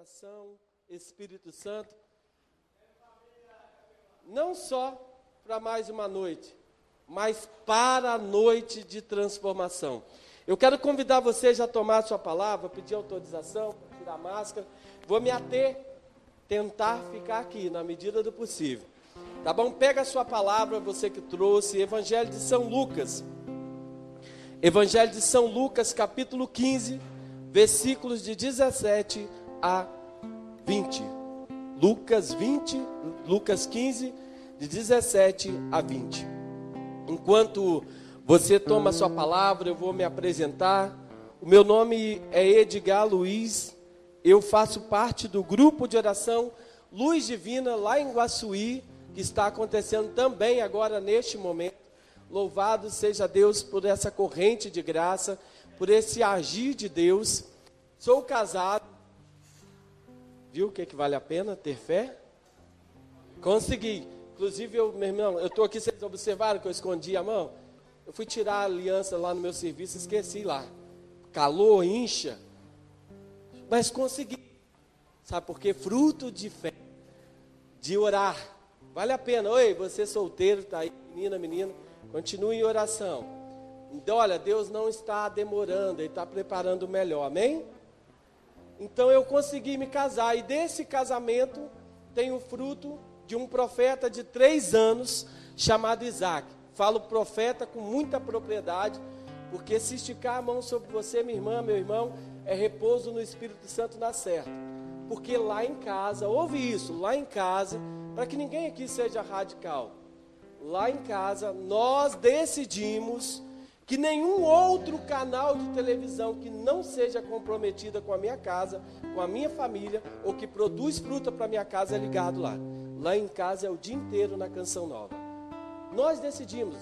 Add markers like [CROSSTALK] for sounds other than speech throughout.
oração, Espírito Santo, não só para mais uma noite, mas para a noite de transformação. Eu quero convidar vocês a tomar a sua palavra, pedir autorização, tirar a máscara. Vou me ater, tentar ficar aqui na medida do possível. Tá bom? Pega a sua palavra, você que trouxe, Evangelho de São Lucas. Evangelho de São Lucas, capítulo 15, versículos de 17 a 20. Lucas 20, Lucas 15, de 17 a 20. Enquanto você toma a sua palavra, eu vou me apresentar. O meu nome é Edgar Luiz. Eu faço parte do grupo de oração Luz Divina lá em Guaçuí, que está acontecendo também agora neste momento. Louvado seja Deus por essa corrente de graça, por esse agir de Deus. Sou casado. Viu o que, que vale a pena ter fé? Consegui. Inclusive, eu, meu irmão, eu estou aqui, vocês observaram que eu escondi a mão? Eu fui tirar a aliança lá no meu serviço, esqueci lá. Calor, incha. Mas consegui. Sabe por quê? Fruto de fé, de orar. Vale a pena. Oi, você solteiro, está aí, menina, menina, continue em oração. Então, olha, Deus não está demorando, Ele está preparando o melhor, amém? Então eu consegui me casar, e desse casamento tem o fruto de um profeta de três anos, chamado Isaac. Falo profeta com muita propriedade, porque se esticar a mão sobre você, minha irmã, meu irmão, é repouso no Espírito Santo na certa. Porque lá em casa, ouve isso, lá em casa, para que ninguém aqui seja radical. Lá em casa, nós decidimos que nenhum outro canal de televisão que não seja comprometida com a minha casa, com a minha família, ou que produz fruta para minha casa é ligado lá. Lá em casa é o dia inteiro na Canção Nova. Nós decidimos.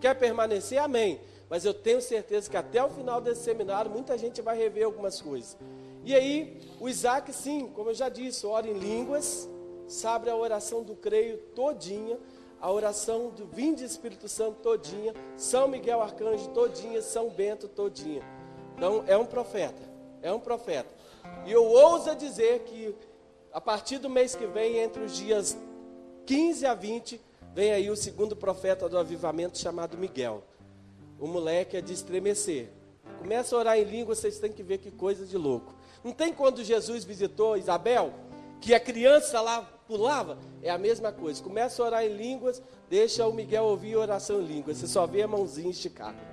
Quer permanecer? Amém. Mas eu tenho certeza que até o final desse seminário muita gente vai rever algumas coisas. E aí, o Isaac, sim, como eu já disse, ora em línguas, sabe a oração do creio todinha, a oração do Vinde Espírito Santo todinha, São Miguel Arcanjo todinha, São Bento todinha. Então, é um profeta, é um profeta. E eu ouso dizer que a partir do mês que vem, entre os dias 15 a 20, vem aí o segundo profeta do avivamento chamado Miguel. O moleque é de estremecer. Começa a orar em língua, vocês têm que ver que coisa de louco. Não tem quando Jesus visitou Isabel, que a criança lá pulava? É a mesma coisa. Começa a orar em línguas, deixa o Miguel ouvir oração em línguas. Você só vê a mãozinha esticada.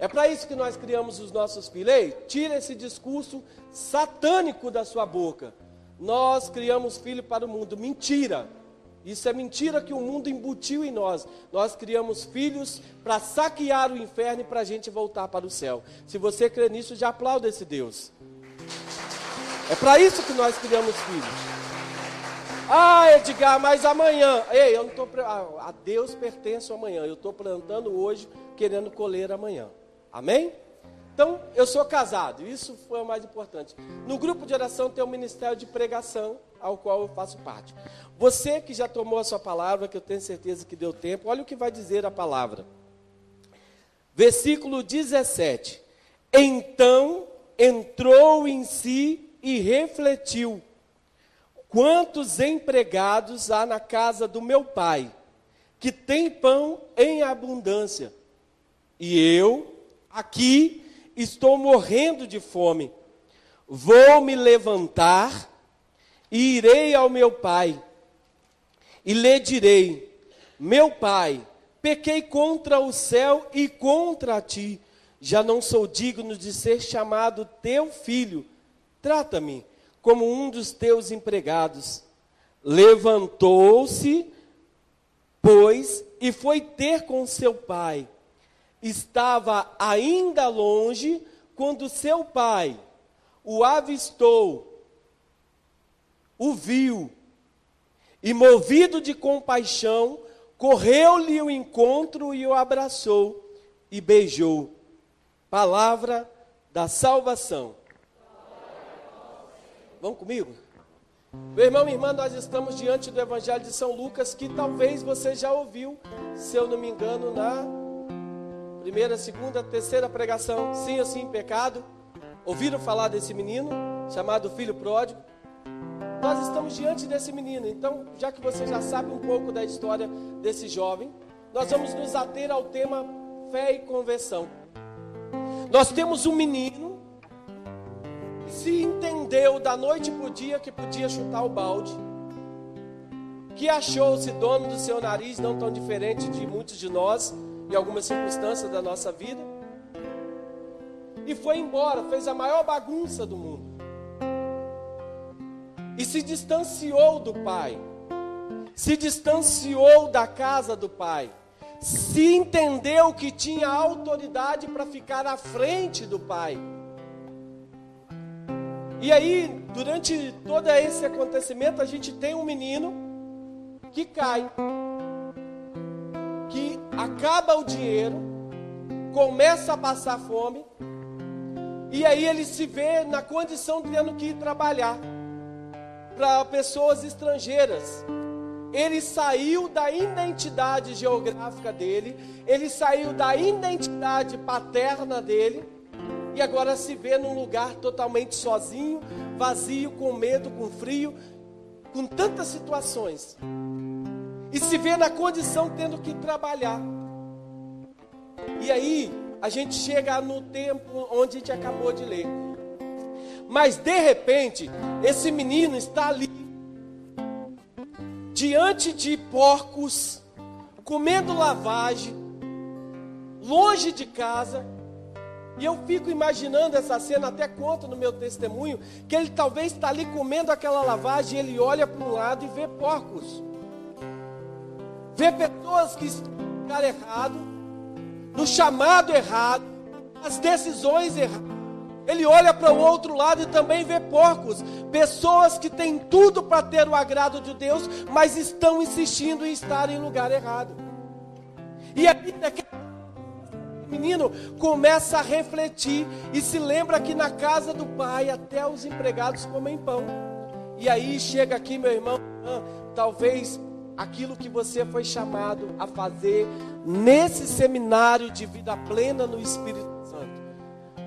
É para isso que nós criamos os nossos filhos. Ei, tira esse discurso satânico da sua boca. Nós criamos filho para o mundo. Mentira. Isso é mentira que o mundo embutiu em nós. Nós criamos filhos para saquear o inferno e para a gente voltar para o céu. Se você crê nisso, já aplauda esse Deus. É para isso que nós criamos filhos. Ah, Edgar, mas amanhã. Ei, eu não estou. A Deus pertence amanhã. Eu estou plantando hoje, querendo colher amanhã. Amém? Então, eu sou casado, isso foi o mais importante. No grupo de oração tem o ministério de pregação, ao qual eu faço parte. Você que já tomou a sua palavra, que eu tenho certeza que deu tempo, olha o que vai dizer a palavra. Versículo 17. Então entrou em si e refletiu: Quantos empregados há na casa do meu pai, que tem pão em abundância, e eu, aqui, estou morrendo de fome. Vou me levantar e irei ao meu pai e lhe direi: Meu pai, pequei contra o céu e contra ti. Já não sou digno de ser chamado teu filho. Trata-me como um dos teus empregados. Levantou-se, pois, e foi ter com seu pai. Estava ainda longe quando seu pai o avistou, o viu e, movido de compaixão, correu-lhe o encontro e o abraçou e beijou. Palavra da salvação. Vamos comigo? Meu irmão, minha irmã, nós estamos diante do Evangelho de São Lucas, que talvez você já ouviu, se eu não me engano, na primeira, segunda, terceira pregação. Sim ou sim, pecado. Ouviram falar desse menino chamado filho pródigo? nós estamos diante desse menino. Então, já que você já sabe um pouco da história desse jovem, nós vamos nos ater ao tema fé e conversão. Nós temos um menino se entendeu da noite para o dia que podia chutar o balde, que achou-se dono do seu nariz, não tão diferente de muitos de nós, em algumas circunstâncias da nossa vida, e foi embora, fez a maior bagunça do mundo, e se distanciou do pai, se distanciou da casa do pai se entendeu que tinha autoridade para ficar à frente do pai. E aí, durante todo esse acontecimento, a gente tem um menino que cai, que acaba o dinheiro, começa a passar fome, e aí ele se vê na condição de tendo que ir trabalhar para pessoas estrangeiras. Ele saiu da identidade geográfica dele, ele saiu da identidade paterna dele e agora se vê num lugar totalmente sozinho, vazio, com medo, com frio, com tantas situações. E se vê na condição tendo que trabalhar. E aí, a gente chega no tempo onde a gente acabou de ler. Mas de repente, esse menino está ali diante de porcos, comendo lavagem, longe de casa. E eu fico imaginando essa cena, até conto no meu testemunho, que ele talvez está ali comendo aquela lavagem, e ele olha para um lado e vê porcos. Vê pessoas que estão no lugar errado, no chamado errado, as decisões erradas ele olha para o outro lado e também vê porcos, pessoas que têm tudo para ter o agrado de Deus, mas estão insistindo em estar em lugar errado. E aí, o menino começa a refletir e se lembra que na casa do pai até os empregados comem pão. E aí chega aqui, meu irmão, talvez aquilo que você foi chamado a fazer nesse seminário de vida plena no Espírito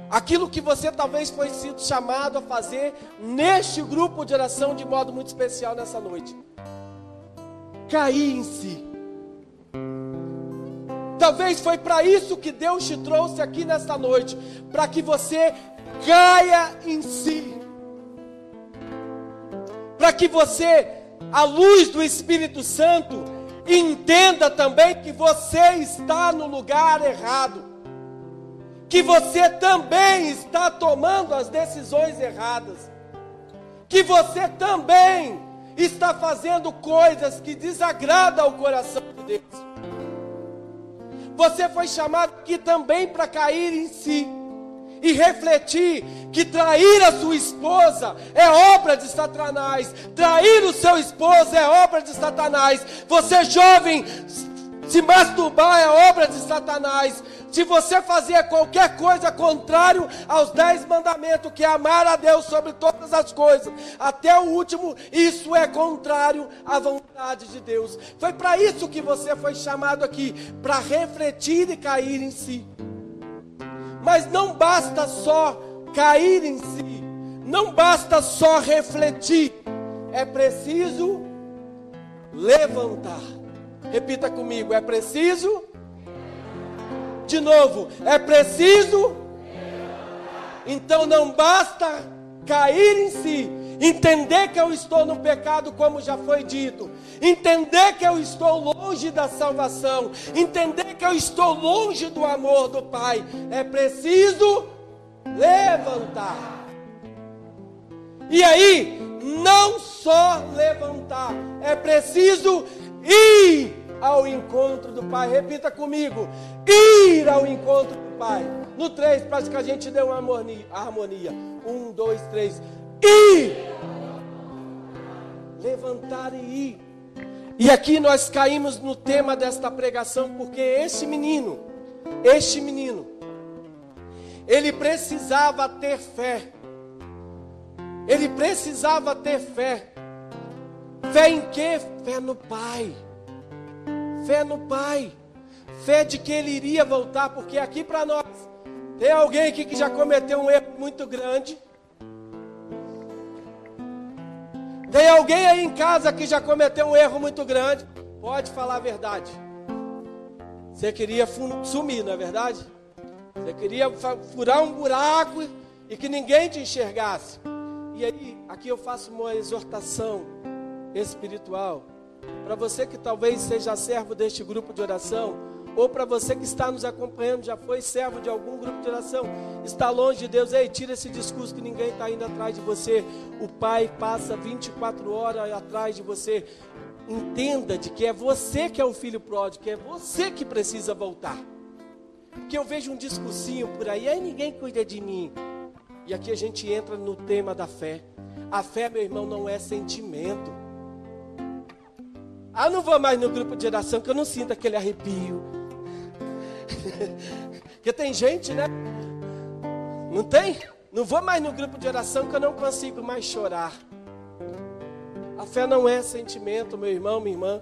aquilo que você talvez foi sido chamado a fazer neste grupo de oração de modo muito especial nessa noite. Cair em si. Talvez foi para isso que Deus te trouxe aqui nesta noite, para que você caia em si. Para que você, à luz do Espírito Santo, entenda também que você está no lugar errado que você também está tomando as decisões erradas, que você também está fazendo coisas que desagradam ao coração de Deus. Você foi chamado aqui também para cair em si e refletir que trair a sua esposa é obra de Satanás, trair o seu esposo é obra de Satanás. Você jovem, se masturbar é obra de Satanás. Se você fazer qualquer coisa contrário aos dez mandamentos, que é amar a Deus sobre todas as coisas, até o último, isso é contrário à vontade de Deus. Foi para isso que você foi chamado aqui, para refletir e cair em si. Mas não basta só cair em si, não basta só refletir, é preciso levantar. Repita comigo: é preciso de novo, é preciso. Então não basta cair em si, entender que eu estou no pecado, como já foi dito, entender que eu estou longe da salvação, entender que eu estou longe do amor do Pai. É preciso levantar. E aí, não só levantar, é preciso ir ao encontro do Pai. Repita comigo: ir ao encontro do Pai. No 3, para que a gente dê uma harmonia. harmonia. Um, dois, três. Ir. Levantar e ir. E aqui nós caímos no tema desta pregação, porque este menino, este menino, ele precisava ter fé. Ele precisava ter fé. Fé em quê? Fé no Pai. Fé no Pai. Fé de que Ele iria voltar, porque aqui para nós tem alguém aqui que já cometeu um erro muito grande. Tem alguém aí em casa que já cometeu um erro muito grande? Pode falar a verdade. Você queria sumir, não é verdade? Você queria furar um buraco e que ninguém te enxergasse. E aí, aqui eu faço uma exortação espiritual para você que talvez seja servo deste grupo de oração, ou para você que está nos acompanhando, já foi servo de algum grupo de oração, está longe de Deus, ei, tira esse discurso que ninguém está indo atrás de você. O Pai passa 24 horas atrás de você. Entenda de que é você que é o filho pródigo, que é você que precisa voltar. Porque eu vejo um discursinho por aí, aí ninguém cuida de mim. E aqui a gente entra no tema da fé. A fé, meu irmão, não é sentimento. Ah, não vou mais no grupo de oração que eu não sinto aquele arrepio. [LAUGHS] Porque tem gente, né? Não tem? Não vou mais no grupo de oração que eu não consigo mais chorar. A fé não é sentimento, meu irmão, minha irmã.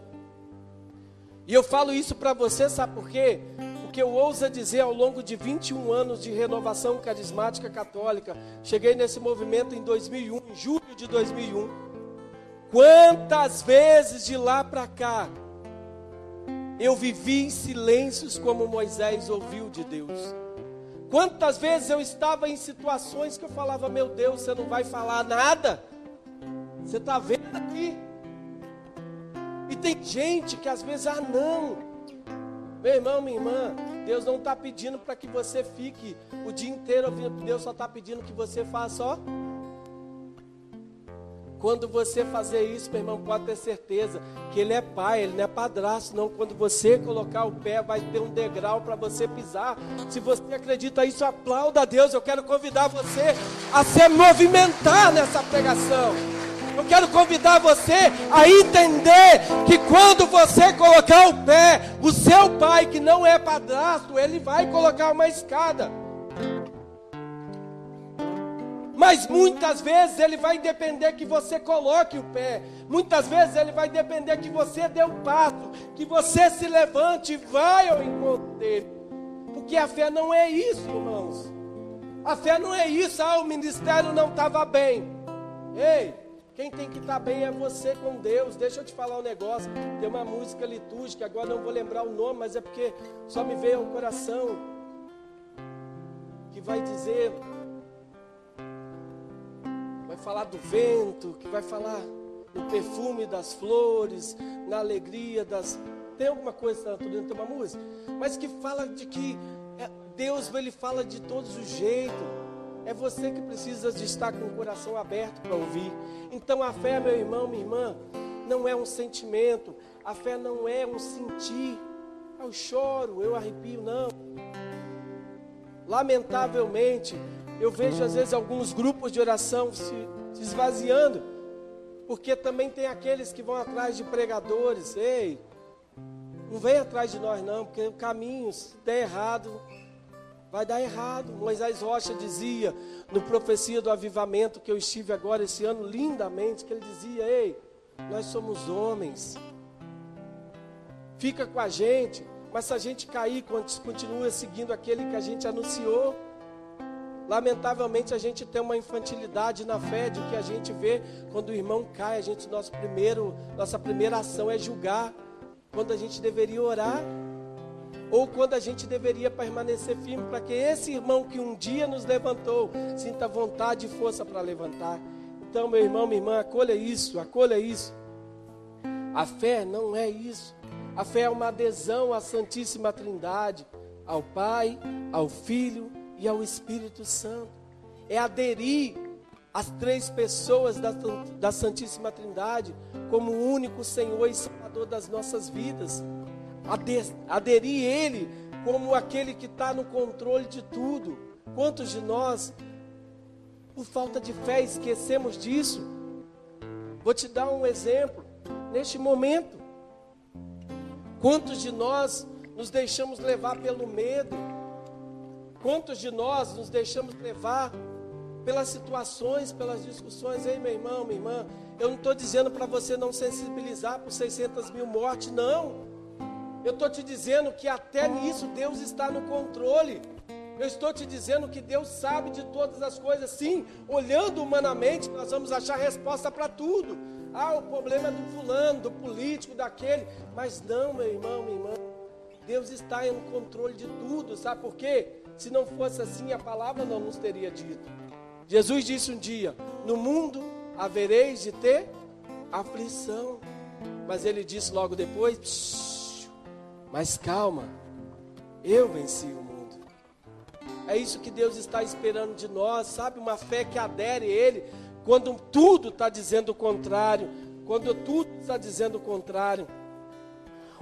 E eu falo isso para você, sabe por quê? Porque eu ouso dizer ao longo de 21 anos de renovação carismática católica, cheguei nesse movimento em 2001, em julho de 2001. Quantas vezes de lá para cá eu vivi em silêncios como Moisés ouviu de Deus. Quantas vezes eu estava em situações que eu falava: Meu Deus, você não vai falar nada? Você está vendo aqui? E tem gente que às vezes, ah, não. Meu irmão, minha irmã, Deus não está pedindo para que você fique o dia inteiro ouvindo. Deus só está pedindo que você faça, ó. Quando você fazer isso, meu irmão, pode ter certeza que Ele é pai, Ele não é padrasto, não. Quando você colocar o pé, vai ter um degrau para você pisar. Se você acredita isso, aplauda a Deus. Eu quero convidar você a se movimentar nessa pregação. Eu quero convidar você a entender que quando você colocar o pé, o seu pai, que não é padrasto, ele vai colocar uma escada. Mas muitas vezes ele vai depender que você coloque o pé. Muitas vezes ele vai depender que você dê um passo, que você se levante e vai ao encontro dele. Porque a fé não é isso, irmãos. A fé não é isso, ah, o ministério não estava bem. Ei, quem tem que estar tá bem é você com Deus. Deixa eu te falar um negócio. Tem uma música litúrgica, agora não vou lembrar o nome, mas é porque só me veio ao coração. Que vai dizer. Vai falar do vento, que vai falar no perfume das flores, na alegria das. Tem alguma coisa na natureza, tem uma música, mas que fala de que é, Deus ele fala de todos os jeitos. É você que precisa de estar com o coração aberto para ouvir. Então a fé, meu irmão, minha irmã, não é um sentimento. A fé não é um sentir. Eu choro, eu arrepio, não. Lamentavelmente, eu vejo às vezes alguns grupos de oração se, se esvaziando, porque também tem aqueles que vão atrás de pregadores. Ei, não vem atrás de nós não, porque o caminho, se der errado, vai dar errado. Moisés Rocha dizia no profecia do avivamento que eu estive agora esse ano lindamente, que ele dizia: "Ei, nós somos homens. Fica com a gente, mas se a gente cair, continua seguindo aquele que a gente anunciou. Lamentavelmente a gente tem uma infantilidade na fé de que a gente vê quando o irmão cai, a gente nosso primeiro, nossa primeira ação é julgar, quando a gente deveria orar ou quando a gente deveria permanecer firme para que esse irmão que um dia nos levantou sinta vontade e força para levantar. Então, meu irmão, minha irmã, acolha isso, acolha isso. A fé não é isso. A fé é uma adesão à Santíssima Trindade, ao Pai, ao Filho e ao Espírito Santo. É aderir às três pessoas da, da Santíssima Trindade como o único Senhor e Salvador das nossas vidas aderir Ele como aquele que está no controle de tudo. Quantos de nós, por falta de fé, esquecemos disso? Vou te dar um exemplo. Neste momento, quantos de nós nos deixamos levar pelo medo? Quantos de nós nos deixamos levar pelas situações, pelas discussões? Ei, meu irmão, minha irmã, eu não estou dizendo para você não sensibilizar por 600 mil mortes, não. Eu estou te dizendo que até nisso Deus está no controle. Eu estou te dizendo que Deus sabe de todas as coisas. Sim, olhando humanamente, nós vamos achar resposta para tudo. Ah, o problema é do fulano, do político, daquele. Mas não, meu irmão, minha irmã. Deus está no controle de tudo, sabe por quê? Se não fosse assim, a palavra não nos teria dito. Jesus disse um dia: No mundo havereis de ter aflição. Mas ele disse logo depois: Mas calma, eu venci o mundo. É isso que Deus está esperando de nós, sabe? Uma fé que adere a Ele quando tudo está dizendo o contrário. Quando tudo está dizendo o contrário.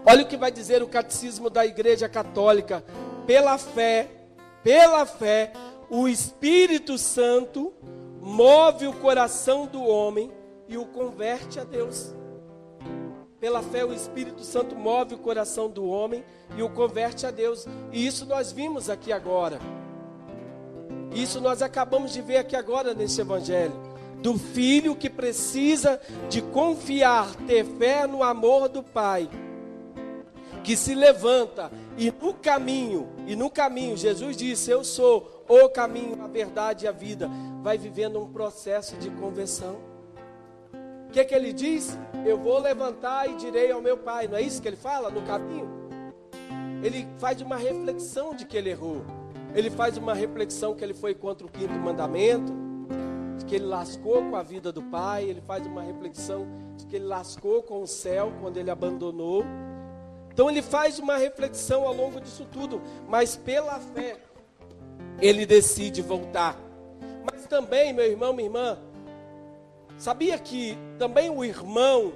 Olha o que vai dizer o catecismo da Igreja Católica. Pela fé, pela fé, o Espírito Santo move o coração do homem e o converte a Deus. Pela fé, o Espírito Santo move o coração do homem e o converte a Deus. E isso nós vimos aqui agora. Isso nós acabamos de ver aqui agora nesse Evangelho. Do filho que precisa de confiar, ter fé no amor do Pai que se levanta e no caminho, e no caminho, Jesus disse: Eu sou o caminho, a verdade e a vida. Vai vivendo um processo de conversão. O que, que ele diz? Eu vou levantar e direi ao meu pai. Não é isso que ele fala no caminho? Ele faz uma reflexão de que ele errou. Ele faz uma reflexão que ele foi contra o quinto mandamento, de que ele lascou com a vida do pai. Ele faz uma reflexão de que ele lascou com o céu quando ele abandonou. Então ele faz uma reflexão ao longo disso tudo, mas pela fé ele decide voltar. Mas também, meu irmão, minha irmã, sabia que também o irmão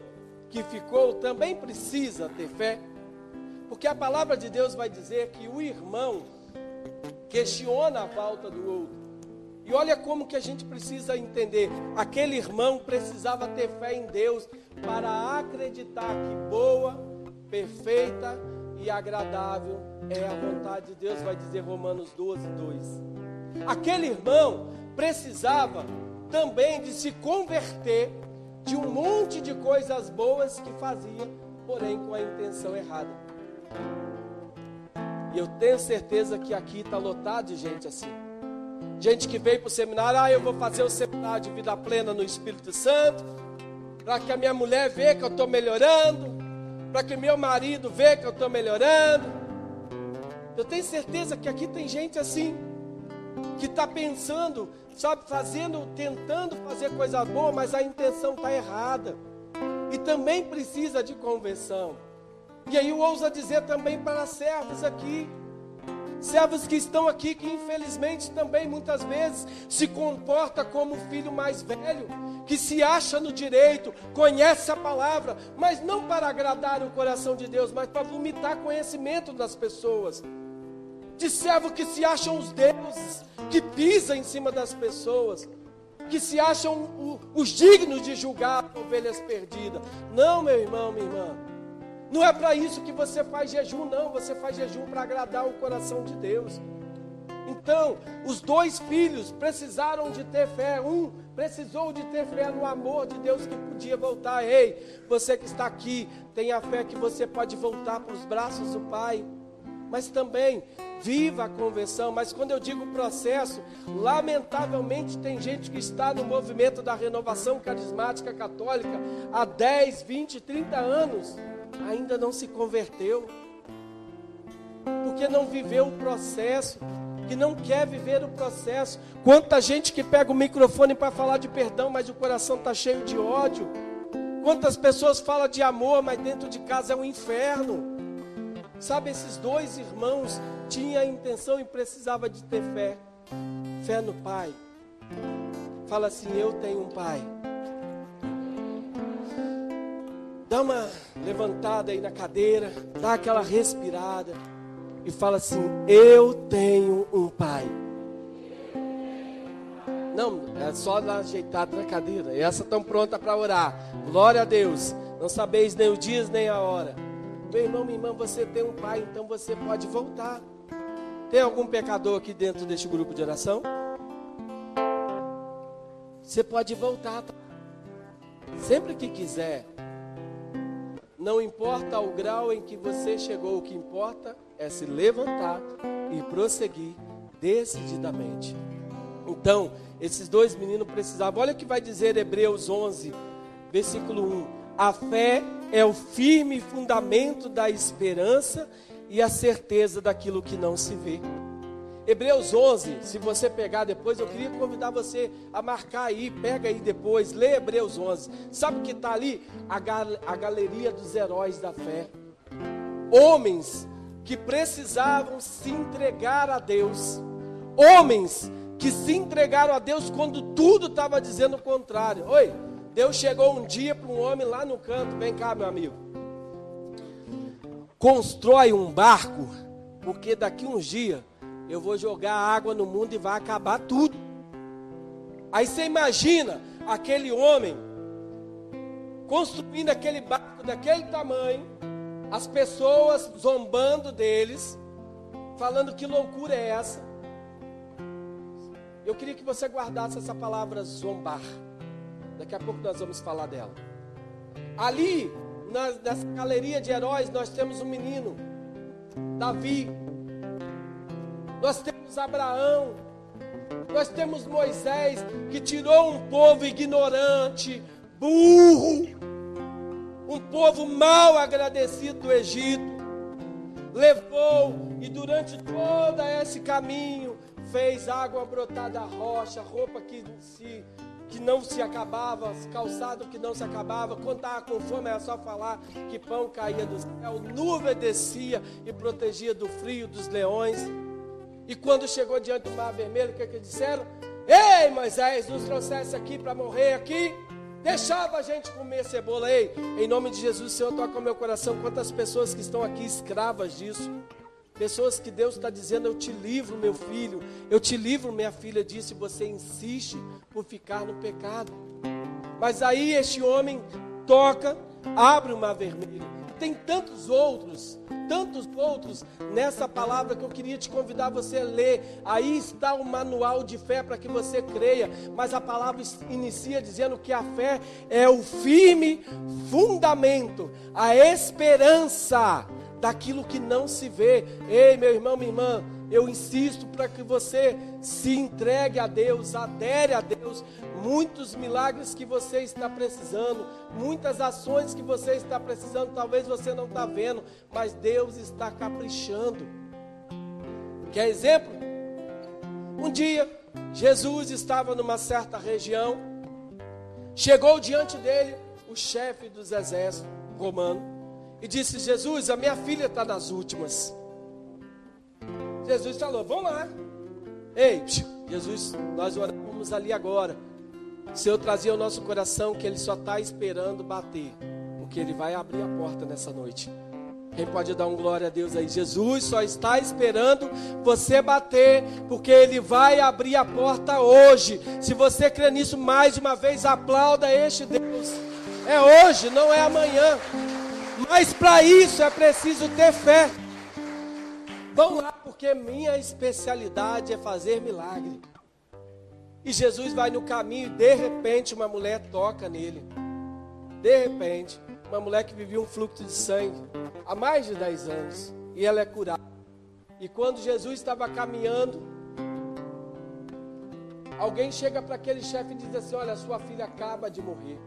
que ficou também precisa ter fé? Porque a palavra de Deus vai dizer que o irmão questiona a falta do outro. E olha como que a gente precisa entender. Aquele irmão precisava ter fé em Deus para acreditar que boa, perfeita e agradável é a vontade de Deus, vai dizer Romanos 12, 2. Aquele irmão precisava também de se converter de um monte de coisas boas que fazia, porém com a intenção errada. E eu tenho certeza que aqui está lotado de gente assim. Gente que veio para o seminário, ah, eu vou fazer o seminário de vida plena no Espírito Santo, para que a minha mulher veja que eu estou melhorando, para que meu marido veja que eu estou melhorando. Eu tenho certeza que aqui tem gente assim, que está pensando, sabe, fazendo, tentando fazer coisa boa, mas a intenção está errada. E também precisa de conversão. E aí eu ouso dizer também para servos aqui, servos que estão aqui, que infelizmente também muitas vezes se comporta como o filho mais velho, que se acha no direito, conhece a palavra, mas não para agradar o coração de Deus, mas para vomitar conhecimento das pessoas. De servo que se acham os deuses, que pisa em cima das pessoas, que se acham os dignos de julgar ovelhas perdidas. Não, meu irmão, minha irmã. Não é para isso que você faz jejum, não. Você faz jejum para agradar o coração de Deus. Então, os dois filhos precisaram de ter fé. Um precisou de ter fé no amor de Deus que podia voltar. Ei, você que está aqui, tenha fé que você pode voltar para os braços do Pai. Mas também viva a conversão. Mas quando eu digo processo, lamentavelmente tem gente que está no movimento da renovação carismática católica há 10, 20, 30 anos, ainda não se converteu, porque não viveu o processo que não quer viver o processo. Quanta gente que pega o microfone para falar de perdão, mas o coração está cheio de ódio. Quantas pessoas falam de amor, mas dentro de casa é um inferno. Sabe, esses dois irmãos tinham a intenção e precisavam de ter fé. Fé no Pai. Fala assim: Eu tenho um Pai. Dá uma levantada aí na cadeira, dá aquela respirada e fala assim: Eu tenho um pai. Não, é só dar ajeitado na cadeira. E essa estão pronta para orar. Glória a Deus. Não sabeis nem os dias nem a hora. Meu irmão, minha irmã, você tem um pai, então você pode voltar. Tem algum pecador aqui dentro deste grupo de oração? Você pode voltar. Sempre que quiser. Não importa o grau em que você chegou, o que importa é se levantar e prosseguir decididamente. Então, esses dois meninos precisavam. Olha o que vai dizer Hebreus 11, versículo 1. A fé é o firme fundamento da esperança e a certeza daquilo que não se vê. Hebreus 11, se você pegar depois, eu queria convidar você a marcar aí, pega aí depois, lê Hebreus 11. Sabe o que está ali? A, gal a galeria dos heróis da fé. Homens que precisavam se entregar a Deus. Homens que se entregaram a Deus quando tudo estava dizendo o contrário. Oi, Deus chegou um dia para um homem lá no canto, vem cá, meu amigo. Constrói um barco, porque daqui uns dias eu vou jogar água no mundo e vai acabar tudo. Aí você imagina aquele homem construindo aquele barco daquele tamanho, as pessoas zombando deles, falando que loucura é essa. Eu queria que você guardasse essa palavra zombar. Daqui a pouco nós vamos falar dela. Ali, na, nessa galeria de heróis, nós temos um menino, Davi, nós temos Abraão, nós temos Moisés, que tirou um povo ignorante, burro, um povo mal agradecido do Egito, levou e durante todo esse caminho fez água brotar da rocha, roupa que se que não se acabava, calçado que não se acabava, quando estava com fome era só falar que pão caía do céu, nuvem descia e protegia do frio dos leões. E quando chegou diante do mar vermelho, o que, que disseram? Ei, Moisés, nos trouxesse aqui para morrer aqui. Deixava a gente comer cebola. Ei, em nome de Jesus, Senhor, toca o meu coração. Quantas pessoas que estão aqui escravas disso. Pessoas que Deus está dizendo: Eu te livro, meu filho. Eu te livro, minha filha, disse. Você insiste por ficar no pecado. Mas aí este homem toca, abre o mar vermelho. Tem tantos outros tantos outros nessa palavra que eu queria te convidar você a ler. Aí está o manual de fé para que você creia, mas a palavra inicia dizendo que a fé é o firme fundamento, a esperança daquilo que não se vê. Ei, meu irmão, minha irmã, eu insisto para que você se entregue a Deus, adere a Deus. Muitos milagres que você está precisando, muitas ações que você está precisando, talvez você não está vendo, mas Deus está caprichando. Quer exemplo? Um dia, Jesus estava numa certa região, chegou diante dele o chefe dos exércitos romano e disse: Jesus, a minha filha está nas últimas. Jesus falou: Vamos lá. Ei, Jesus, nós oramos ali agora. O Senhor trazia o nosso coração que Ele só está esperando bater, porque Ele vai abrir a porta nessa noite. Quem pode dar um glória a Deus aí? Jesus só está esperando você bater, porque Ele vai abrir a porta hoje. Se você crê nisso, mais uma vez, aplauda este Deus. É hoje, não é amanhã. Mas para isso é preciso ter fé. Vão lá, porque minha especialidade é fazer milagre. E Jesus vai no caminho e de repente uma mulher toca nele. De repente, uma mulher que vivia um fluxo de sangue há mais de 10 anos. E ela é curada. E quando Jesus estava caminhando, alguém chega para aquele chefe e diz assim: Olha, sua filha acaba de morrer.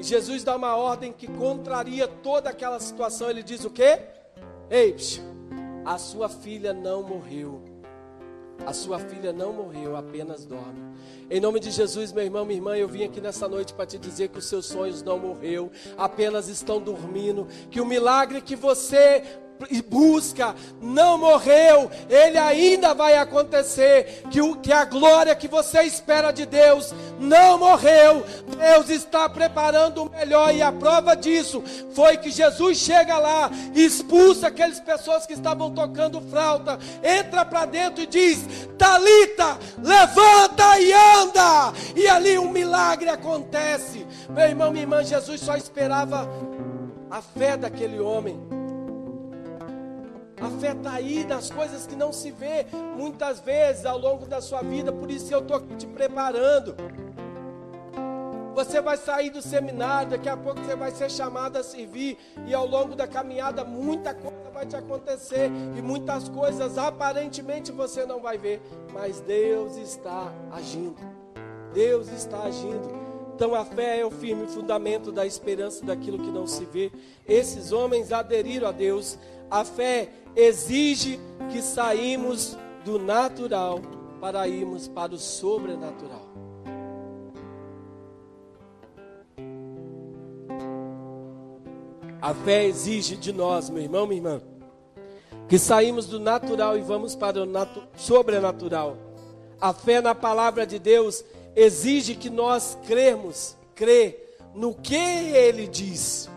E Jesus dá uma ordem que contraria toda aquela situação. Ele diz o quê? Ei, psiu, a sua filha não morreu. A sua filha não morreu, apenas dorme. Em nome de Jesus, meu irmão, minha irmã, eu vim aqui nessa noite para te dizer que os seus sonhos não morreu, apenas estão dormindo, que o milagre que você e busca, não morreu, ele ainda vai acontecer. Que, o, que a glória que você espera de Deus não morreu, Deus está preparando o melhor, e a prova disso foi que Jesus chega lá, expulsa aquelas pessoas que estavam tocando flauta, entra para dentro e diz: Talita, levanta e anda, e ali um milagre acontece. Meu irmão, minha irmã, Jesus só esperava a fé daquele homem. A fé está aí nas coisas que não se vê muitas vezes ao longo da sua vida, por isso eu estou te preparando. Você vai sair do seminário, daqui a pouco você vai ser chamado a servir, e ao longo da caminhada muita coisa vai te acontecer, e muitas coisas aparentemente você não vai ver, mas Deus está agindo. Deus está agindo. Então a fé é o firme fundamento da esperança daquilo que não se vê. Esses homens aderiram a Deus. A fé exige que saímos do natural para irmos para o sobrenatural. A fé exige de nós, meu irmão, minha irmã, que saímos do natural e vamos para o sobrenatural. A fé na palavra de Deus exige que nós cremos, crê no que ele diz.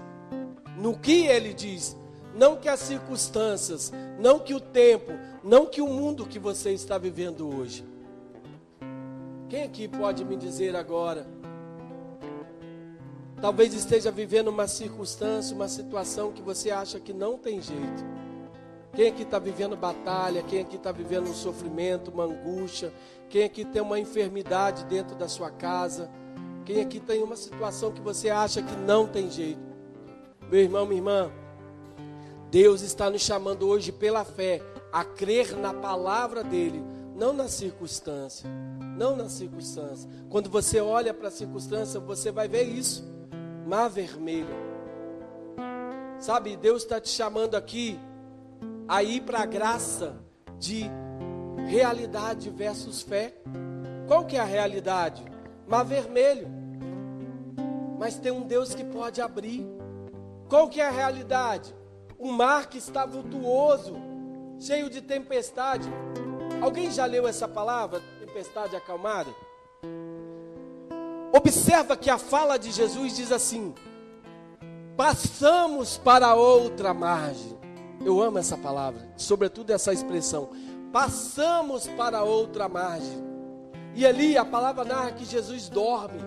No que ele diz, não que as circunstâncias, não que o tempo, não que o mundo que você está vivendo hoje. Quem aqui pode me dizer agora? Talvez esteja vivendo uma circunstância, uma situação que você acha que não tem jeito. Quem aqui está vivendo batalha? Quem aqui está vivendo um sofrimento, uma angústia? Quem aqui tem uma enfermidade dentro da sua casa? Quem aqui tem uma situação que você acha que não tem jeito? Meu irmão, minha irmã, Deus está nos chamando hoje pela fé a crer na palavra dele, não na circunstância. Não na circunstância. Quando você olha para a circunstância, você vai ver isso mar vermelho. Sabe, Deus está te chamando aqui a ir para a graça de realidade versus fé. Qual que é a realidade? Mar vermelho. Mas tem um Deus que pode abrir. Qual que é a realidade? Um mar que está vultuoso, cheio de tempestade. Alguém já leu essa palavra? Tempestade acalmada? Observa que a fala de Jesus diz assim: passamos para outra margem. Eu amo essa palavra, sobretudo essa expressão. Passamos para outra margem. E ali a palavra narra que Jesus dorme.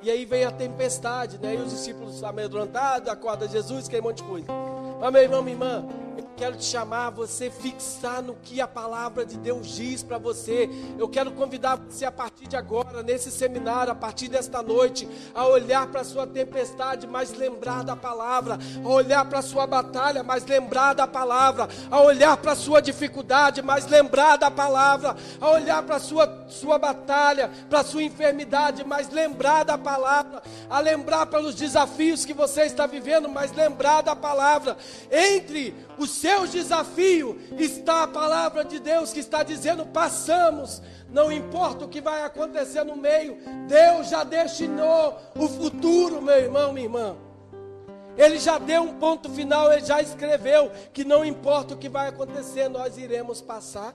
E aí vem a tempestade, né? E os discípulos amedrontados, acorda Jesus, que é um monte de coisa. Mas meu irmão, minha irmã, quero te chamar a você fixar no que a palavra de Deus diz para você. Eu quero convidar você a partir de agora, nesse seminário, a partir desta noite, a olhar para a sua tempestade, mas lembrar da palavra, a olhar para a sua batalha, mas lembrar da palavra, a olhar para a sua dificuldade, mas lembrar da palavra, a olhar para a sua, sua batalha, para a sua enfermidade, mas lembrar da palavra, a lembrar pelos desafios que você está vivendo, mas lembrar da palavra. Entre os seu desafio está a palavra de Deus que está dizendo: passamos, não importa o que vai acontecer no meio, Deus já destinou o futuro, meu irmão, minha irmã. Ele já deu um ponto final, ele já escreveu que não importa o que vai acontecer, nós iremos passar.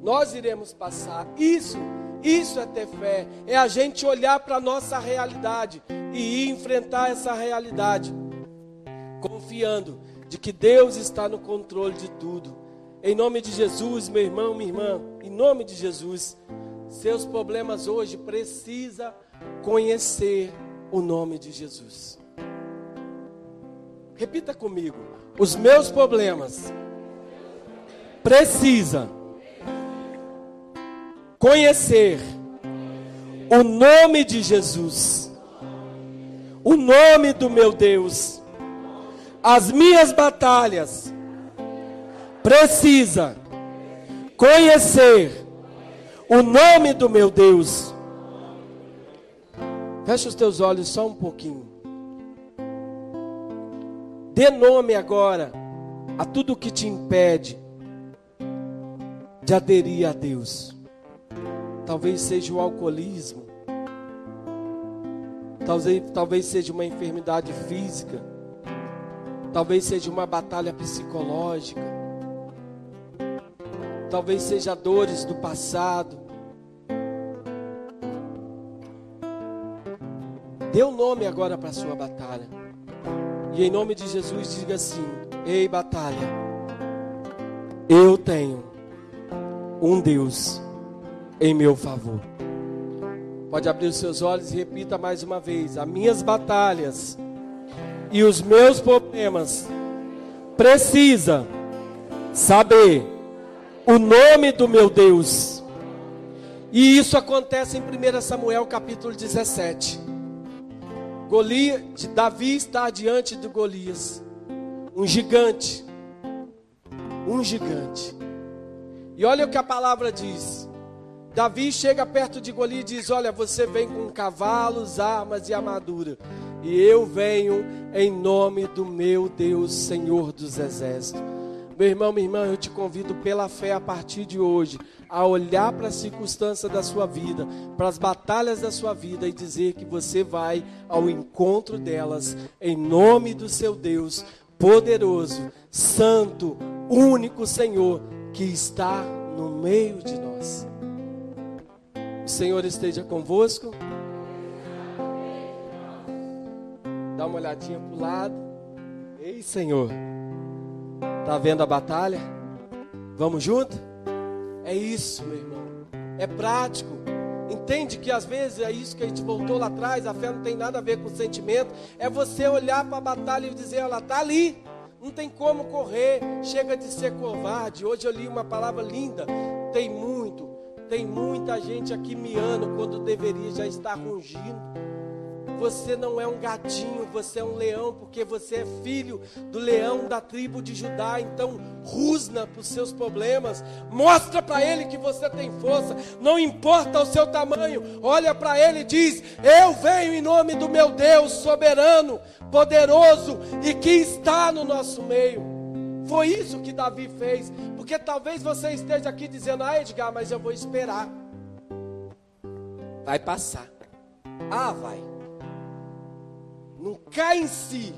Nós iremos passar. Isso, isso é ter fé, é a gente olhar para a nossa realidade e enfrentar essa realidade, confiando de que Deus está no controle de tudo. Em nome de Jesus, meu irmão, minha irmã, em nome de Jesus, seus problemas hoje precisa conhecer o nome de Jesus. Repita comigo. Os meus problemas precisa conhecer o nome de Jesus. O nome do meu Deus as minhas batalhas, precisa conhecer o nome do meu Deus. Fecha os teus olhos só um pouquinho. Dê nome agora a tudo que te impede de aderir a Deus. Talvez seja o alcoolismo. Talvez, talvez seja uma enfermidade física. Talvez seja uma batalha psicológica. Talvez seja dores do passado. Dê um nome agora para a sua batalha. E em nome de Jesus diga assim: Ei, batalha, eu tenho um Deus em meu favor. Pode abrir os seus olhos e repita mais uma vez: As minhas batalhas e os meus problemas, precisa saber o nome do meu Deus. E isso acontece em 1 Samuel capítulo 17. Golias, Davi está diante de Golias, um gigante, um gigante. E olha o que a palavra diz: Davi chega perto de Golias e diz: Olha, você vem com cavalos, armas e armadura, e eu venho em nome do meu Deus, Senhor dos Exércitos. Meu irmão, minha irmã, eu te convido pela fé a partir de hoje a olhar para a circunstância da sua vida, para as batalhas da sua vida e dizer que você vai ao encontro delas em nome do seu Deus poderoso, santo, único Senhor que está no meio de nós. O Senhor esteja convosco. Dá uma olhadinha para o lado. Ei, Senhor. Tá vendo a batalha? Vamos junto? É isso, meu irmão. É prático. Entende que às vezes é isso que a gente voltou lá atrás. A fé não tem nada a ver com sentimento. É você olhar para a batalha e dizer: ela está ali. Não tem como correr. Chega de ser covarde. Hoje eu li uma palavra linda. Tem muito tem muita gente aqui miando quando deveria já estar rugindo. Você não é um gatinho, você é um leão, porque você é filho do leão da tribo de Judá. Então, rusna para os seus problemas, mostra para ele que você tem força, não importa o seu tamanho, olha para ele e diz: Eu venho em nome do meu Deus soberano, poderoso e que está no nosso meio. Foi isso que Davi fez. Porque talvez você esteja aqui dizendo: Ah, Edgar, mas eu vou esperar. Vai passar. Ah, vai. Não cai em si.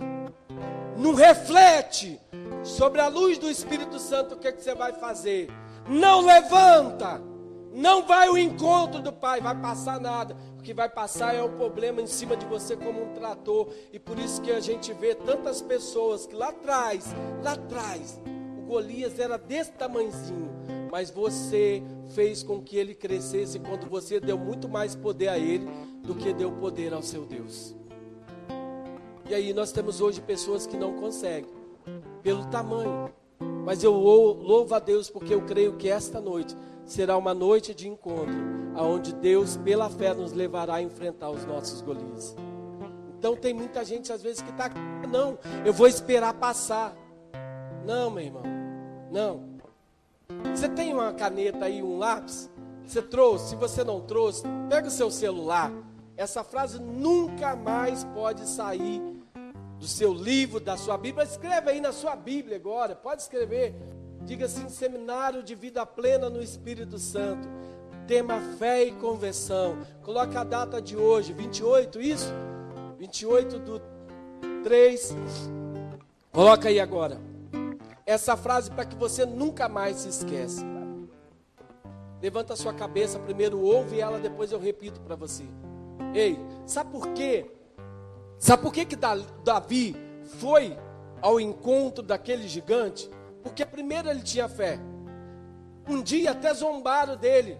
Não reflete sobre a luz do Espírito Santo o que, é que você vai fazer. Não levanta. Não vai ao encontro do Pai. Vai passar nada. O que vai passar é o problema em cima de você como um trator. E por isso que a gente vê tantas pessoas que lá atrás, lá atrás, Golias era desse tamanzinho, mas você fez com que ele crescesse quando você deu muito mais poder a ele do que deu poder ao seu Deus. E aí nós temos hoje pessoas que não conseguem, pelo tamanho. Mas eu louvo a Deus porque eu creio que esta noite será uma noite de encontro, aonde Deus, pela fé, nos levará a enfrentar os nossos Golias. Então tem muita gente às vezes que está, não, eu vou esperar passar. Não, meu irmão. Não. Você tem uma caneta aí, um lápis? Você trouxe? Se você não trouxe, pega o seu celular. Essa frase nunca mais pode sair do seu livro, da sua Bíblia. Escreve aí na sua Bíblia agora. Pode escrever. Diga assim: Seminário de Vida Plena no Espírito Santo. Tema fé e conversão. Coloca a data de hoje, 28, isso? 28 do 3. Coloca aí agora essa frase para que você nunca mais se esqueça. Levanta a sua cabeça, primeiro ouve ela, depois eu repito para você. Ei, sabe por quê? Sabe por que, que Davi foi ao encontro daquele gigante? Porque primeiro ele tinha fé. Um dia até zombaram dele.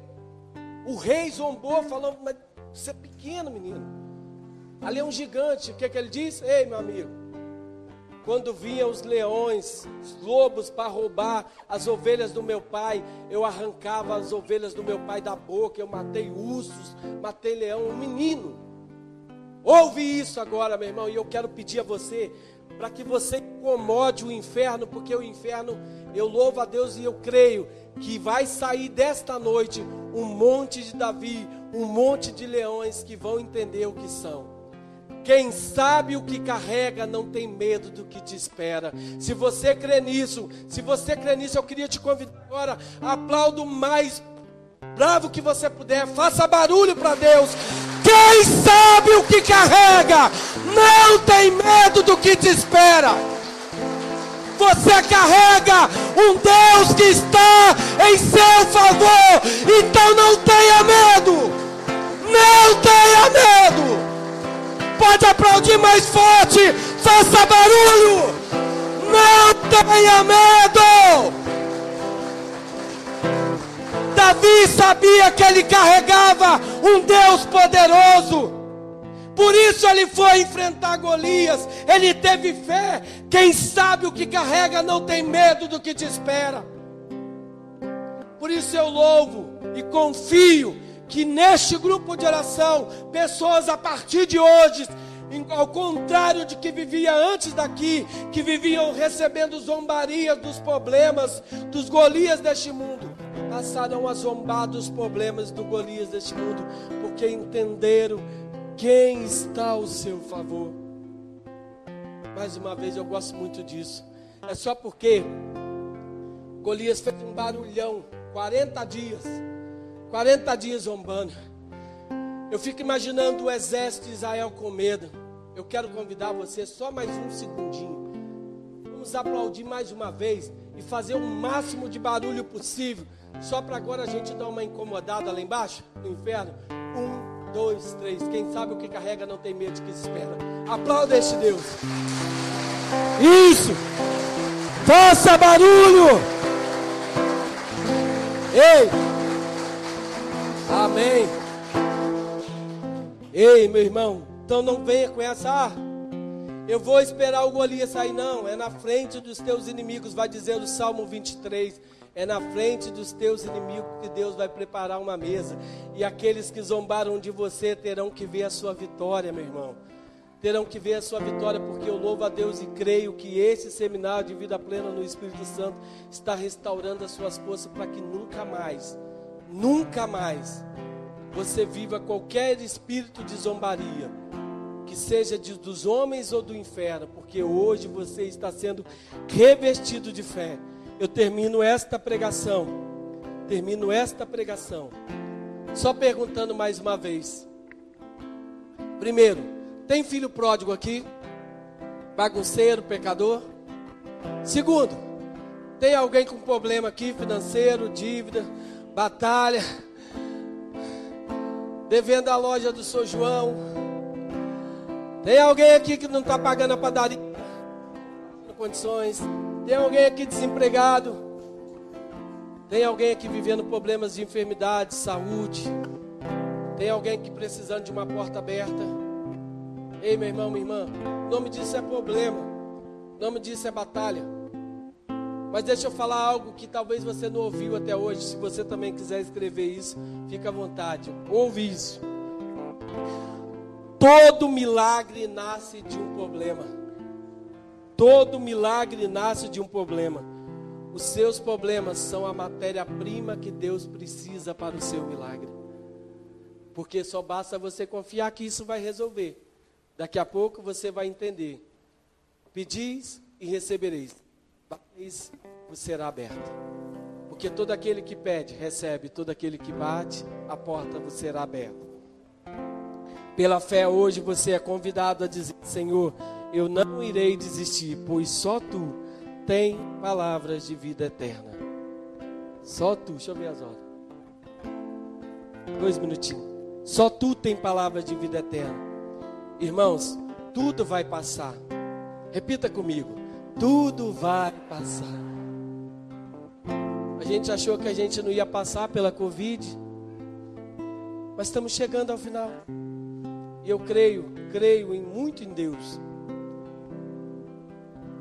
O rei zombou, falou: Mas você é pequeno, menino. Ali é um gigante. O que, que ele disse? Ei, meu amigo, quando vinham os leões, os lobos para roubar as ovelhas do meu pai, eu arrancava as ovelhas do meu pai da boca, eu matei ursos, matei leão, um menino. Ouve isso agora, meu irmão, e eu quero pedir a você para que você incomode o inferno, porque o inferno, eu louvo a Deus e eu creio que vai sair desta noite um monte de Davi, um monte de leões que vão entender o que são. Quem sabe o que carrega não tem medo do que te espera. Se você crê nisso, se você crê nisso, eu queria te convidar agora. Aplaudo mais bravo que você puder. Faça barulho para Deus. Quem sabe o que carrega não tem medo do que te espera. Você carrega um Deus que está em seu favor. Então não tenha medo. Não tenha medo. Pode aplaudir mais forte. Faça barulho. Não tenha medo. Davi sabia que ele carregava um Deus poderoso. Por isso ele foi enfrentar Golias. Ele teve fé. Quem sabe o que carrega não tem medo do que te espera. Por isso eu louvo e confio que neste grupo de oração, pessoas a partir de hoje, ao contrário de que vivia antes daqui, que viviam recebendo zombarias dos problemas, dos Golias deste mundo, passarão a zombar dos problemas do Golias deste mundo, porque entenderam quem está ao seu favor. Mais uma vez, eu gosto muito disso. É só porque Golias fez um barulhão, 40 dias, 40 dias zombando. Eu fico imaginando o exército de Israel com medo. Eu quero convidar você só mais um segundinho. Vamos aplaudir mais uma vez e fazer o máximo de barulho possível. Só para agora a gente dar uma incomodada lá embaixo, no inferno. Um, dois, três. Quem sabe o que carrega não tem medo de que espera. Aplauda este Deus. Isso! Faça barulho! Ei! Amém! Ei, meu irmão, então não venha com essa. Ah, eu vou esperar o Golias sair, não. É na frente dos teus inimigos, vai dizer o Salmo 23. É na frente dos teus inimigos que Deus vai preparar uma mesa. E aqueles que zombaram de você terão que ver a sua vitória, meu irmão. Terão que ver a sua vitória, porque eu louvo a Deus e creio que esse seminário de vida plena no Espírito Santo está restaurando as suas forças para que nunca mais, nunca mais, você viva qualquer espírito de zombaria que seja de, dos homens ou do inferno, porque hoje você está sendo revestido de fé. Eu termino esta pregação, termino esta pregação, só perguntando mais uma vez. Primeiro, tem filho pródigo aqui? Bagunceiro, pecador? Segundo, tem alguém com problema aqui, financeiro, dívida, batalha, devendo a loja do seu João? Tem alguém aqui que não está pagando a padaria? Condições. Tem alguém aqui desempregado? Tem alguém aqui vivendo problemas de enfermidade, saúde? Tem alguém aqui precisando de uma porta aberta? Ei, meu irmão, minha irmã, o nome disso é problema. O nome disso é batalha. Mas deixa eu falar algo que talvez você não ouviu até hoje. Se você também quiser escrever isso, fica à vontade. Ouve isso. Todo milagre nasce de um problema. Todo milagre nasce de um problema. Os seus problemas são a matéria-prima que Deus precisa para o seu milagre. Porque só basta você confiar que isso vai resolver. Daqui a pouco você vai entender. Pedis e recebereis. Bateis, vos será aberta. Porque todo aquele que pede, recebe. Todo aquele que bate, a porta vos será aberta. Pela fé, hoje você é convidado a dizer: Senhor, eu não irei desistir, pois só tu tem palavras de vida eterna. Só tu, deixa eu ver as horas. Dois minutinhos. Só tu tem palavras de vida eterna. Irmãos, tudo vai passar. Repita comigo: tudo vai passar. A gente achou que a gente não ia passar pela Covid, mas estamos chegando ao final. E eu creio, creio em muito em Deus.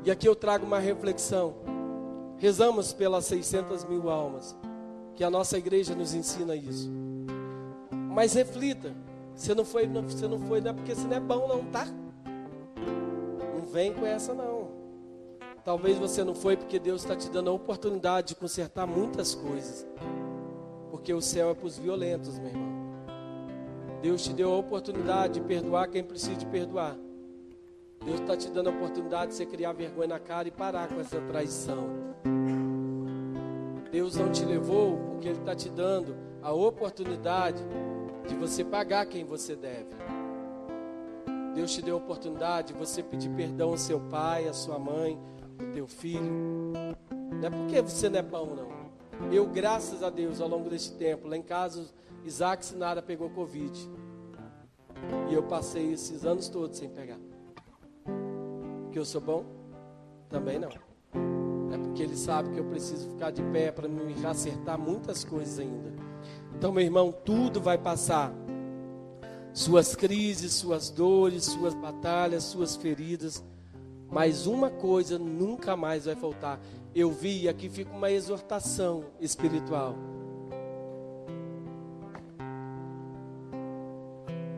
E aqui eu trago uma reflexão. Rezamos pelas 600 mil almas. Que a nossa igreja nos ensina isso. Mas reflita. Você não foi, você não foi, não é porque você não é bom, não, tá? Não vem com essa, não. Talvez você não foi porque Deus está te dando a oportunidade de consertar muitas coisas. Porque o céu é para os violentos, meu irmão. Deus te deu a oportunidade de perdoar quem precisa de perdoar. Deus está te dando a oportunidade de você criar vergonha na cara e parar com essa traição. Deus não te levou porque Ele está te dando a oportunidade de você pagar quem você deve. Deus te deu a oportunidade de você pedir perdão ao seu pai, à sua mãe, ao teu filho. Não é porque você não é bom, não. Eu, graças a Deus, ao longo deste tempo, lá em casa, Isaac Sinara pegou Covid. E eu passei esses anos todos sem pegar. Que eu sou bom? Também não. É porque ele sabe que eu preciso ficar de pé para me acertar muitas coisas ainda. Então, meu irmão, tudo vai passar. Suas crises, suas dores, suas batalhas, suas feridas. Mas uma coisa nunca mais vai faltar. Eu vi, aqui fica uma exortação espiritual.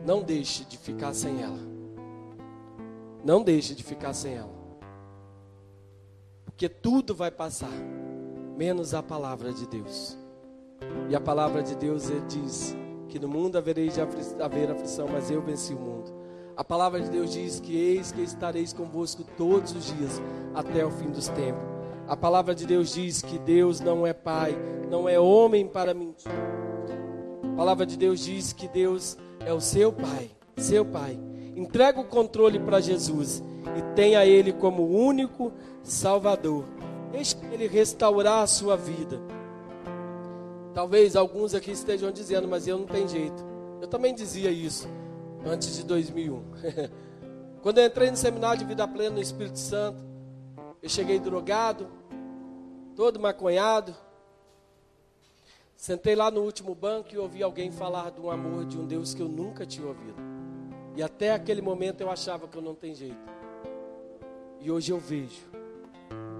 Não deixe de ficar sem ela. Não deixe de ficar sem ela. Porque tudo vai passar, menos a palavra de Deus. E a palavra de Deus diz que no mundo havereis de haver aflição, mas eu venci o mundo. A palavra de Deus diz que eis que estareis convosco todos os dias até o fim dos tempos. A palavra de Deus diz que Deus não é pai, não é homem para mentir. A palavra de Deus diz que Deus é o seu pai, seu pai. Entrega o controle para Jesus e tenha ele como único Salvador. Deixe ele restaurar a sua vida. Talvez alguns aqui estejam dizendo, mas eu não tenho jeito. Eu também dizia isso antes de 2001. [LAUGHS] Quando eu entrei no seminário de vida plena no Espírito Santo, eu cheguei drogado, todo maconhado. Sentei lá no último banco e ouvi alguém falar de um amor de um Deus que eu nunca tinha ouvido. E até aquele momento eu achava que eu não tenho jeito. E hoje eu vejo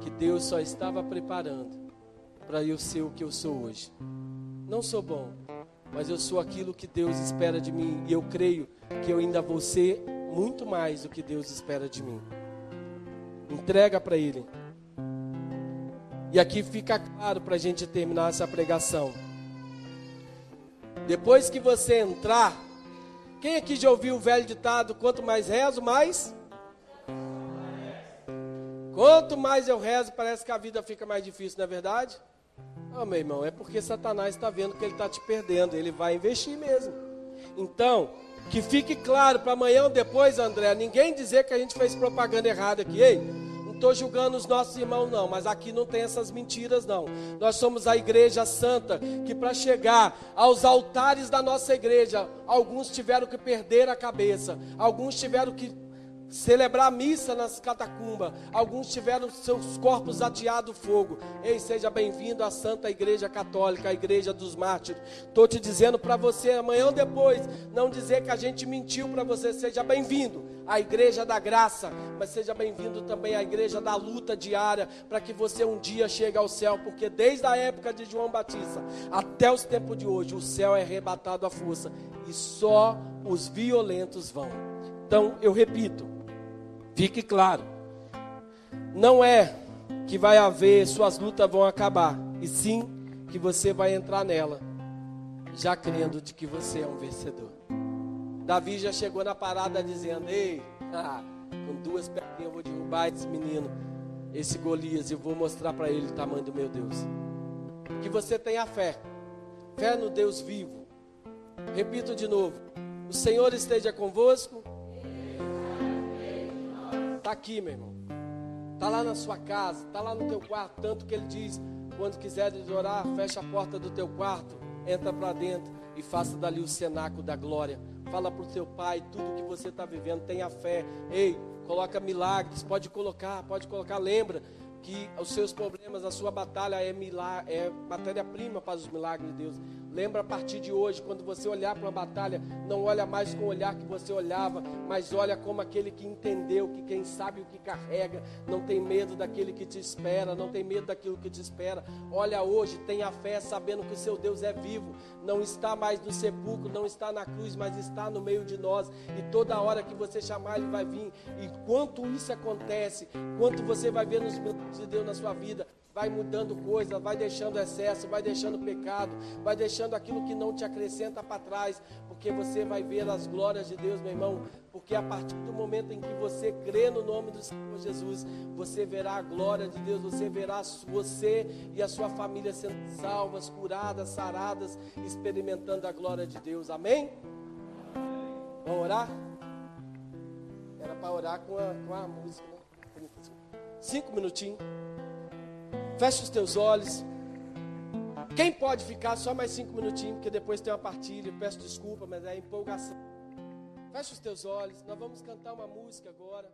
que Deus só estava preparando para eu ser o que eu sou hoje. Não sou bom, mas eu sou aquilo que Deus espera de mim e eu creio que eu ainda vou ser muito mais do que Deus espera de mim. Entrega para Ele. E aqui fica claro para a gente terminar essa pregação. Depois que você entrar, quem aqui já ouviu o velho ditado: quanto mais rezo, mais Quanto mais eu rezo, parece que a vida fica mais difícil, não é verdade? Ah, meu irmão, é porque Satanás está vendo que ele está te perdendo, ele vai investir mesmo. Então, que fique claro para amanhã ou depois, André, ninguém dizer que a gente fez propaganda errada aqui, ei? Estou julgando os nossos irmãos, não, mas aqui não tem essas mentiras, não. Nós somos a igreja santa, que para chegar aos altares da nossa igreja, alguns tiveram que perder a cabeça, alguns tiveram que celebrar missa nas catacumbas. Alguns tiveram seus corpos ateados fogo. Ei, seja bem-vindo à Santa Igreja Católica, a Igreja dos Mártires. Estou te dizendo para você amanhã ou depois, não dizer que a gente mentiu para você. Seja bem-vindo à Igreja da Graça, mas seja bem-vindo também à Igreja da Luta Diária, para que você um dia chegue ao céu, porque desde a época de João Batista até os tempos de hoje, o céu é arrebatado à força e só os violentos vão. Então, eu repito, Fique claro. Não é que vai haver, suas lutas vão acabar, e sim que você vai entrar nela, já crendo de que você é um vencedor. Davi já chegou na parada dizendo: Ei, [LAUGHS] ah, com duas perninhas eu vou derrubar esse menino, esse Golias, e vou mostrar para ele o tamanho do meu Deus. Que você tenha fé, fé no Deus vivo. Repito de novo: o Senhor esteja convosco Está aqui, meu irmão. Está lá na sua casa, está lá no teu quarto. Tanto que ele diz: quando quiseres orar, fecha a porta do teu quarto, entra para dentro e faça dali o cenáculo da glória. Fala para o seu pai tudo que você está vivendo, tenha fé. Ei, coloca milagres, pode colocar, pode colocar. Lembra que os seus problemas, a sua batalha é, é matéria-prima para os milagres de Deus. Lembra a partir de hoje, quando você olhar para uma batalha, não olha mais com o olhar que você olhava, mas olha como aquele que entendeu, que quem sabe o que carrega, não tem medo daquele que te espera, não tem medo daquilo que te espera. Olha hoje, tenha fé, sabendo que o seu Deus é vivo, não está mais no sepulcro, não está na cruz, mas está no meio de nós. E toda hora que você chamar, Ele vai vir. E quanto isso acontece, quanto você vai ver nos milagres de Deus na sua vida, vai mudando coisas, vai deixando excesso, vai deixando pecado, vai deixando aquilo que não te acrescenta para trás, porque você vai ver as glórias de Deus, meu irmão. Porque a partir do momento em que você crê no nome do Senhor Jesus, você verá a glória de Deus, você verá você e a sua família sendo salvas, curadas, saradas, experimentando a glória de Deus. Amém? Vamos orar? Era para orar com a, com a música, né? Cinco minutinhos. Feche os teus olhos. Quem pode ficar só mais cinco minutinhos, porque depois tem uma partilha. Peço desculpa, mas é empolgação. Feche os teus olhos. Nós vamos cantar uma música agora.